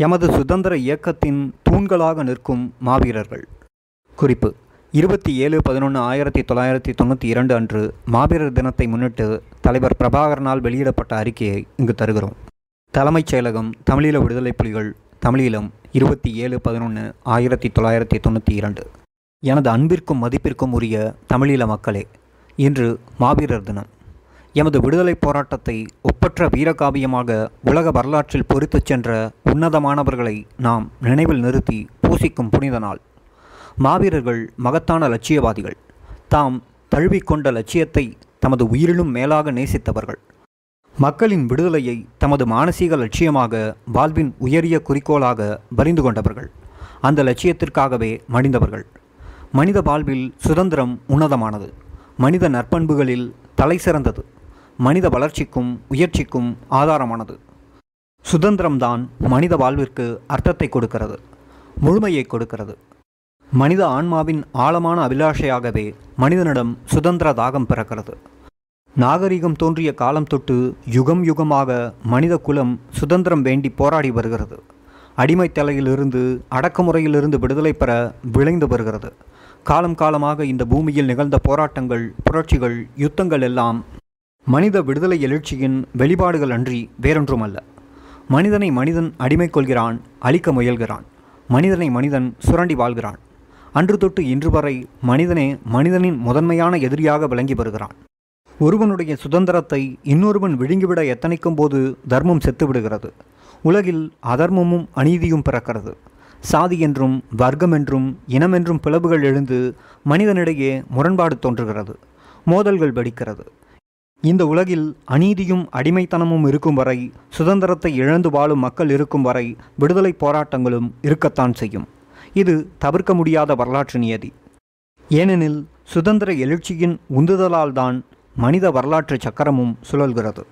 எமது சுதந்திர இயக்கத்தின் தூண்களாக நிற்கும் மாவீரர்கள். குறிப்பு இருபத்தி ஏழு பதினொன்று ஆயிரத்தி தொள்ளாயிரத்தி தொண்ணூற்றி இரண்டு அன்று மாவீரர் தினத்தை முன்னிட்டு தலைவர் பிரபாகரனால் வெளியிடப்பட்ட அறிக்கையை இங்கு தருகிறோம். தலைமைச் செயலகம் தமிழீழ விடுதலை புலிகள் தமிழீழம் இருபத்தி ஏழு பதினொன்று ஆயிரத்தி தொள்ளாயிரத்தி தொண்ணூற்றி இரண்டு. எனது அன்பிற்கும் மதிப்பிற்கும் உரிய தமிழீழ மக்களே இன்று மாவீரர் தினம். எமது விடுதலைப் போராட்டத்தை ஒப்பற்ற வீரகாவியமாக உலக வரலாற்றில் பொறித்துச் சென்ற உன்னதமானவர்களை நாம் நினைவில் நிறுத்தி பூசிக்கும் புனித நாள். மாவீரர்கள் மகத்தான லட்சியவாதிகள். தாம் தழுவிக்கொண்ட லட்சியத்தை தமது உயிரிலும் மேலாக நேசித்தவர்கள். மக்களின் விடுதலையை தமது மானசீக லட்சியமாக வாழ்வின் உயரிய குறிக்கோளாக பரிந்து கொண்டவர்கள். அந்த லட்சியத்திற்காகவே மடிந்தவர்கள் மனித வாழ்வில் சுதந்திரம் உன்னதமானது. மனித நற்பண்புகளில் தலை சிறந்தது. மனித வளர்ச்சிக்கும் உயர்ச்சிக்கும் ஆதாரமானது. சுதந்திரம்தான் மனித வாழ்விற்கு அர்த்தத்தை கொடுக்கிறது முழுமையை கொடுக்கிறது. மனித ஆன்மாவின் ஆழமான அபிலாஷையாகவே மனிதனிடம் சுதந்திர தாகம் பிறக்கிறது. நாகரிகம் தோன்றிய காலம் தொட்டு யுகம் யுகமாக மனித குலம் சுதந்திரம் வேண்டி போராடி வருகிறது. அடிமை தலையிலிருந்து அடக்குமுறையிலிருந்து விடுதலை பெற விளைந்து வருகிறது. காலம் காலமாக இந்த பூமியில் நிகழ்ந்த போராட்டங்கள் புரட்சிகள் யுத்தங்கள் எல்லாம் மனித விடுதலை எழுச்சியின் வெளிப்பாடுகள் அன்றி வேறொன்றுமல்ல. மனிதனை மனிதன் அடிமை கொள்கிறான் அழிக்க முயல்கிறான். மனிதனை மனிதன் சுரண்டி வாழ்கிறான். அன்று தொட்டு இன்று வரை மனிதனே மனிதனின் முதன்மையான எதிரியாக விளங்கி வருகிறான். ஒருவனுடைய சுதந்திரத்தை இன்னொருவன் விழுங்கிவிட எத்தனைக்கும் போது தர்மம் செத்துவிடுகிறது உலகில் அதர்மமும் அநீதியும் பிறக்கிறது. சாதி என்றும் வர்க்கம் என்றும் இனமென்றும் பிளவுகள் எழுந்து மனிதனிடையே முரண்பாடு தோன்றுகிறது. மோதல்கள் வெடிக்கிறது. இந்த உலகில் அநீதியும் அடிமைத்தனமும் இருக்கும் வரை சுதந்திரத்தை இழந்து வாழும் மக்கள் இருக்கும் வரை விடுதலை போராட்டங்களும் இருக்கத்தான் செய்யும். இது தவிர்க்க முடியாத வரலாற்று நியதி. ஏனெனில் சுதந்திர எழுச்சியின் உந்துதலால்தான் மனித வரலாற்று சக்கரமும் சுழல்கிறது.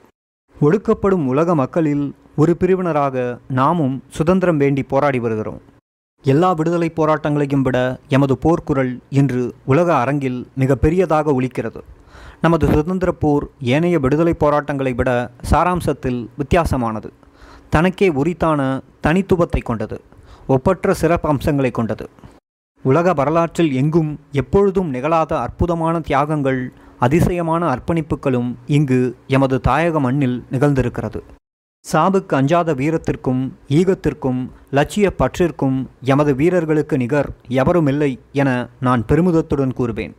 ஒடுக்கப்படும் உலக மக்களில் ஒரு பிரிவினராக நாமும் சுதந்திரம் வேண்டி போராடி வருகிறோம். எல்லா விடுதலை போராட்டங்களையும் விட எமது போர்க்குரல் இன்று உலக அரங்கில் மிக பெரியதாக நமது சுதந்திர போர் ஏனைய விடுதலை போராட்டங்களை விட சாராம்சத்தில் வித்தியாசமானது. தனக்கே உரித்தான தனித்துவத்தை கொண்டது. ஒப்பற்ற சிறப்பு அம்சங்களை கொண்டது. உலக வரலாற்றில் எங்கும் எப்பொழுதும் நிகழாத அற்புதமான தியாகங்கள் அதிசயமான அர்ப்பணிப்புகளும் இங்கு எமது தாயக மண்ணில் நிகழ்ந்திருக்கிறது. சாவுக்கு அஞ்சாத வீரத்திற்கும் ஈகத்திற்கும் லட்சிய பற்றிற்கும் எமது வீரர்களுக்கு நிகர் எவருமில்லை என நான் பெருமிதத்துடன் கூறுவேன்.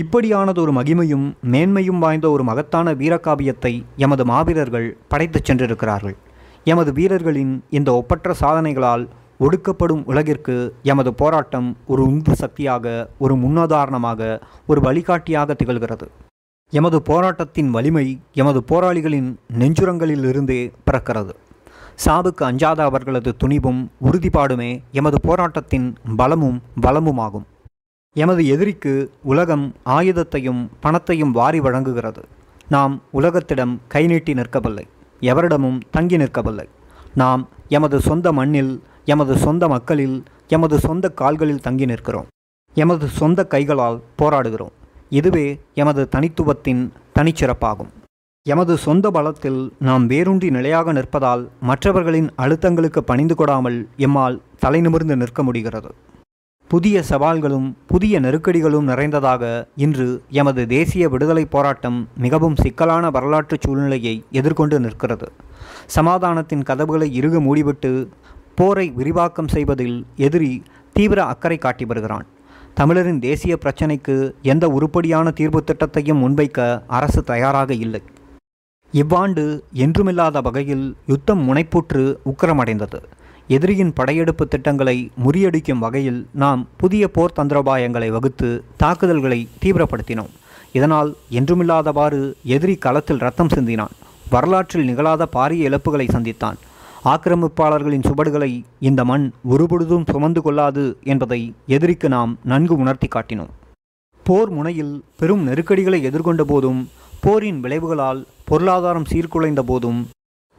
இப்படியானது ஒரு மகிமையும் மேன்மையும் வாய்ந்த ஒரு மகத்தான வீரகாவியத்தை எமது மாவீரர்கள் படைத்துச் சென்றிருக்கிறார்கள். எமது வீரர்களின் இந்த ஒப்பற்ற சாதனைகளால் ஒடுக்கப்படும் உலகிற்கு எமது போராட்டம் ஒரு உந்து சக்தியாக ஒரு முன்னுதாரணமாக ஒரு வழிகாட்டியாக திகழ்கிறது. எமது போராட்டத்தின் வலிமை எமது போராளிகளின் நெஞ்சுரங்களிலிருந்தே பிறக்கிறது. சாவுக்கு அஞ்சாத அவர்களது துணிவும் உறுதிப்பாடுமே எமது போராட்டத்தின் பலமும் வளமுமாகும். எமது எதிரிக்கு உலகம் ஆயுதத்தையும் பணத்தையும் வாரி வழங்குகிறது. நாம் உலகத்திடம் கை நீட்டி நிற்கவில்லை. எவரிடமும் தங்கி நிற்கவில்லை. நாம் எமது சொந்த மண்ணில் எமது சொந்த மக்களில் எமது சொந்த கால்களில் தங்கி நிற்கிறோம். எமது சொந்த கைகளால் போராடுகிறோம். இதுவே எமது தனித்துவத்தின் தனிச்சிறப்பாகும். எமது சொந்த பலத்தில் நாம் வேரூன்றி நிலையாக நிற்பதால் மற்றவர்களின் அழுத்தங்களுக்கு பணிந்து கொடாமல் எம்மால் தலைநிமிர்ந்து நிற்க முடிகிறது. புதிய சவால்களும் புதிய நெருக்கடிகளும் நிறைந்ததாக இன்று எமது தேசிய விடுதலை போராட்டம் மிகவும் சிக்கலான வரலாற்று சூழ்நிலையை எதிர்கொண்டு நிற்கிறது. சமாதானத்தின் கதவுகளை இறுக மூடிவிட்டு போரை விரிவாக்கம் செய்வதில் எதிரி தீவிர அக்கறை காட்டி வருகிறான். தமிழரின் தேசிய பிரச்சினைக்கு எந்த உருப்படியான தீர்வு திட்டத்தையும் முன்வைக்க அரசு தயாராக இல்லை. இவ்வாண்டு என்றுமில்லாத வகையில் யுத்தம் முனைப்புற்று உக்கிரமடைந்தது. எதிரியின் படையெடுப்பு திட்டங்களை முறியடிக்கும் வகையில் நாம் புதிய போர் தந்திரோபாயங்களை வகுத்து தாக்குதல்களை தீவிரப்படுத்தினோம். இதனால் என்றுமில்லாதவாறு எதிரி களத்தில் ரத்தம் சிந்தினான். வரலாற்றில் நிகழாத பாரிய இழப்புகளை சந்தித்தான். ஆக்கிரமிப்பாளர்களின் சுவடுகளை இந்த மண் ஒருபொழுதும் சுமந்து கொள்ளாது என்பதை எதிரிக்கு நாம் நன்கு உணர்த்தி காட்டினோம். போர் முனையில் பெரும் நெருக்கடிகளை எதிர்கொண்ட போதும் போரின் விளைவுகளால் பொருளாதாரம் சீர்குலைந்த போதும்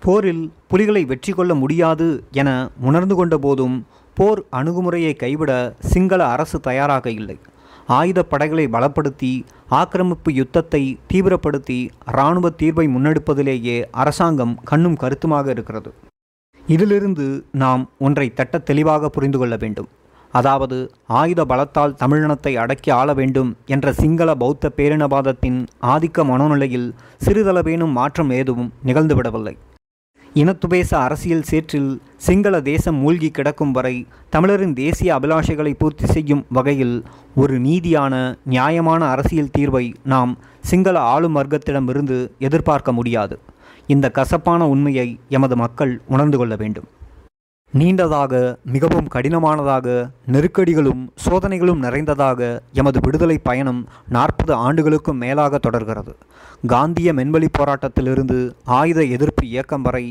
போரில் புலிகளை வெற்றி கொள்ள முடியாது என உணர்ந்து கொண்ட போதும் போர் அணுகுமுறையை கைவிட சிங்கள அரசு தயாராக இல்லை. ஆயுத படைகளை பலப்படுத்தி ஆக்கிரமிப்பு யுத்தத்தை தீவிரப்படுத்தி இராணுவ தீர்வை முன்னெடுப்பதிலேயே அரசாங்கம் கண்ணும் கருத்துமாக இருக்கிறது. இதிலிருந்து நாம் ஒன்றை தட்ட தெளிவாக புரிந்து கொள்ள வேண்டும். அதாவது ஆயுத பலத்தால் தமிழினத்தை அடக்கி ஆள வேண்டும் என்ற சிங்கள பௌத்த பேரினவாதத்தின் ஆதிக்க மனோநிலையில் சிறிதளவேனும் மாற்றம் ஏதும் நிகழ்ந்துவிடவில்லை இனத்துபேச அரசியல் சேற்றில் சிங்கள தேசம் மூழ்கி கிடக்கும் வரை தமிழரின் தேசிய அபிலாஷைகளை பூர்த்தி செய்யும் வகையில் ஒரு நீதியான நியாயமான அரசியல் தீர்வை நாம் சிங்கள ஆளும் வர்க்கத்திடமிருந்து எதிர்பார்க்க முடியாது. இந்த கசப்பான உண்மையை எமது மக்கள் உணர்ந்து கொள்ள வேண்டும். நீண்டதாக மிகவும் கடினமானதாக நெருக்கடிகளும் சோதனைகளும் நிறைந்ததாக எமது விடுதலை பயணம் நாற்பது ஆண்டுகளுக்கும் மேலாக தொடர்கிறது. காந்திய மென்வெளி போராட்டத்திலிருந்து ஆயுத எதிர்ப்பு இயக்கம் வரை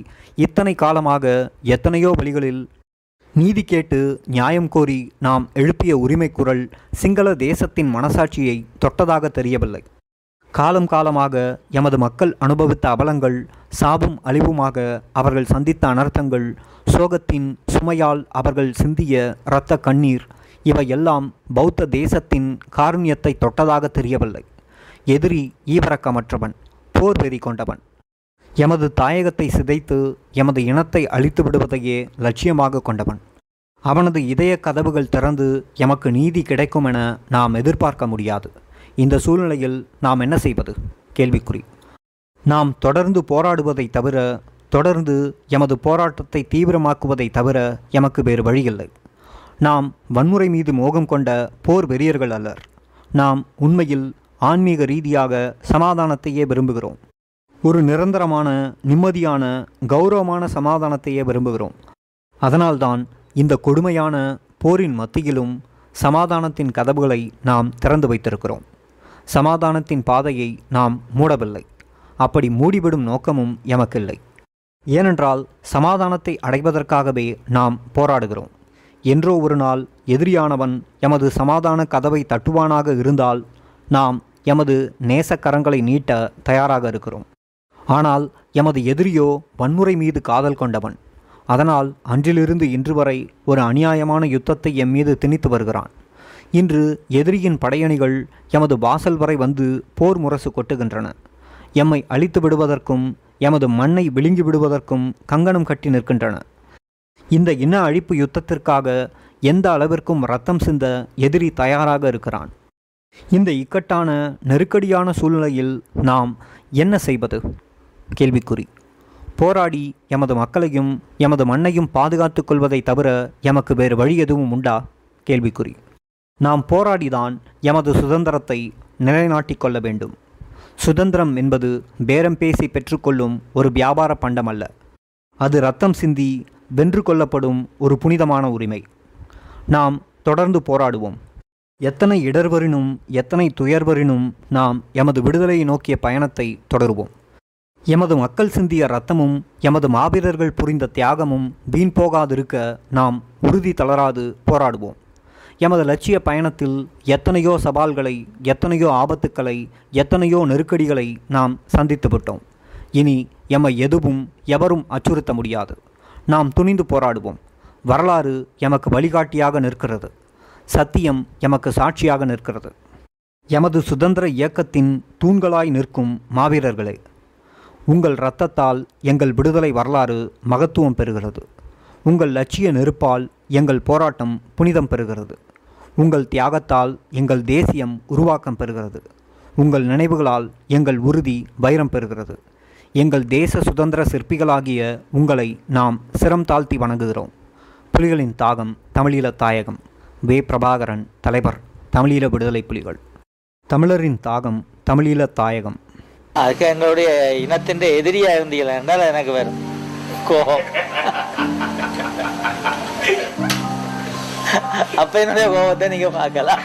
இத்தனை காலமாக எத்தனையோ வழிகளில் நீதி கேட்டு நியாயம் கோரி நாம் எழுப்பிய உரிமை குரல் சிங்கள தேசத்தின் மனசாட்சியை தொட்டதாக தெரியவில்லை. காலம் காலமாக எமது மக்கள் அனுபவித்த அவலங்கள் சாபும் அழிவுமாக அவர்கள் சந்தித்த அனர்த்தங்கள் சோகத்தின் சுமையால் அவர்கள் சிந்திய இரத்த கண்ணீர் இவையெல்லாம் பௌத்த தேசத்தின் காருண்யத்தை தொட்டதாக தெரியவில்லை. எதிரி ஈவரக்கமற்றவன் போர் வெறி கொண்டவன். எமது தாயகத்தை சிதைத்து எமது இனத்தை அழித்து விடுவதையே லட்சியமாக கொண்டவன். அவனது இதய கதவுகள் திறந்து எமக்கு நீதி கிடைக்கும் என நாம் எதிர்பார்க்க முடியாது. இந்த சூழ்நிலையில் நாம் என்ன செய்வது? கேள்விக்குறி. நாம் தொடர்ந்து போராடுவதை தவிர தொடர்ந்து எமது போராட்டத்தை தீவிரமாக்குவதை தவிர எமக்கு வேறு வழியில்லை. நாம் வன்முறை மீது மோகம் கொண்ட போர் வெறியர்கள் அல்லர். நாம் உண்மையில் ஆன்மீக ரீதியாக சமாதானத்தையே விரும்புகிறோம். ஒரு நிரந்தரமான நிம்மதியான கௌரவமான சமாதானத்தையே விரும்புகிறோம். அதனால்தான் இந்த கொடுமையான போரின் மத்தியிலும் சமாதானத்தின் கதவுகளை நாம் திறந்து வைத்திருக்கிறோம். சமாதானத்தின் பாதையை நாம் மூடவில்லை. அப்படி மூடிவிடும் நோக்கமும் எமக்கில்லை. ஏனென்றால் சமாதானத்தை அடைவதற்காகவே நாம் போராடுகிறோம். என்றோ ஒரு நாள் எதிரியானவன் எமது சமாதான கதவை தட்டுவானாக இருந்தால் நாம் எமது நேசக்கரங்களை நீட்ட தயாராக இருக்கிறோம். ஆனால் எமது எதிரியோ வன்முறை மீது காதல் கொண்டவன். அதனால் அன்றிலிருந்து இன்று வரை ஒரு அநியாயமான யுத்தத்தை எம் மீது திணித்து வருகிறான். இன்று எதிரியின் படையணிகள் எமது வாசல் வரை வந்து போர் முரசு கொட்டுகின்றன. எம்மை அழித்து விடுவதற்கும் எமது மண்ணை விழுங்கி விடுவதற்கும் கங்கணம் கட்டி நிற்கின்றன. இந்த இன அழிப்பு யுத்தத்திற்காக எந்த அளவிற்கும் ரத்தம் சிந்த எதிரி தயாராக இருக்கிறான். இந்த இக்கட்டான நெருக்கடியான சூழ்நிலையில் நாம் என்ன செய்வது? கேள்விக்குறி. போராடி எமது மக்களையும் எமது மண்ணையும் பாதுகாத்து கொள்வதை தவிர எமக்கு வேறு வழி எதுவும் உண்டா? கேள்விக்குறி. நாம் போராடிதான் எமது சுதந்திரத்தை நிலைநாட்டிக் கொள்ள வேண்டும். சுதந்திரம் என்பது பேரம் பேசி பெற்றுக்கொள்ளும் ஒரு வியாபார பண்டம் அல்ல அது ரத்தம் சிந்தி வென்று கொள்ளப்படும் ஒரு புனிதமான உரிமை. நாம் தொடர்ந்து போராடுவோம். எத்தனை இடர்வரினும் எத்தனை துயர்வரினும் நாம் எமது விடுதலையை நோக்கிய பயணத்தை தொடருவோம். எமது மக்கள் சிந்திய ரத்தமும் எமது மாவீரர்கள் புரிந்த தியாகமும் வீண் போகாதிருக்க நாம் உறுதி தளராது போராடுவோம். எமது லட்சிய பயணத்தில் எத்தனையோ சவால்களை எத்தனையோ ஆபத்துக்களை எத்தனையோ நெருக்கடிகளை நாம் சந்தித்து விட்டோம். இனி எம்மை எதுவும் எவரும் அச்சுறுத்த முடியாது. நாம் துணிந்து போராடுவோம். வரலாறு எமக்கு வழிகாட்டியாக நிற்கிறது. சத்தியம் எமக்கு சாட்சியாக நிற்கிறது. எமது சுதந்திர இயக்கத்தின் தூண்களாய் நிற்கும் மாவீரர்களே உங்கள் இரத்தத்தால் எங்கள் விடுதலை வரலாறு மகத்துவம் பெறுகிறது. உங்கள் லட்சிய நெருப்பால் எங்கள் போராட்டம் புனிதம் பெறுகிறது. உங்கள் தியாகத்தால் எங்கள் தேசியம் உருவாக்கம் பெறுகிறது. உங்கள் நினைவுகளால் எங்கள் உறுதி வைரம் பெறுகிறது. எங்கள் தேச சுதந்திர சிற்பிகளாகிய உங்களை நாம் சிரம் தாழ்த்தி வணங்குகிறோம். புலிகளின் தாகம் தமிழீழ தாயகம். வே. பிரபாகரன் தலைவர் தமிழீழ விடுதலை புலிகள். தமிழரின் தாகம் தமிழீழ தாயகம். அதுக்கு எங்களுடைய இனத்தின் எதிரியாக இருந்தீங்களா என்றால் எனக்கு வரும் கோபம். apa yang dia bawa dan yang gak kalah.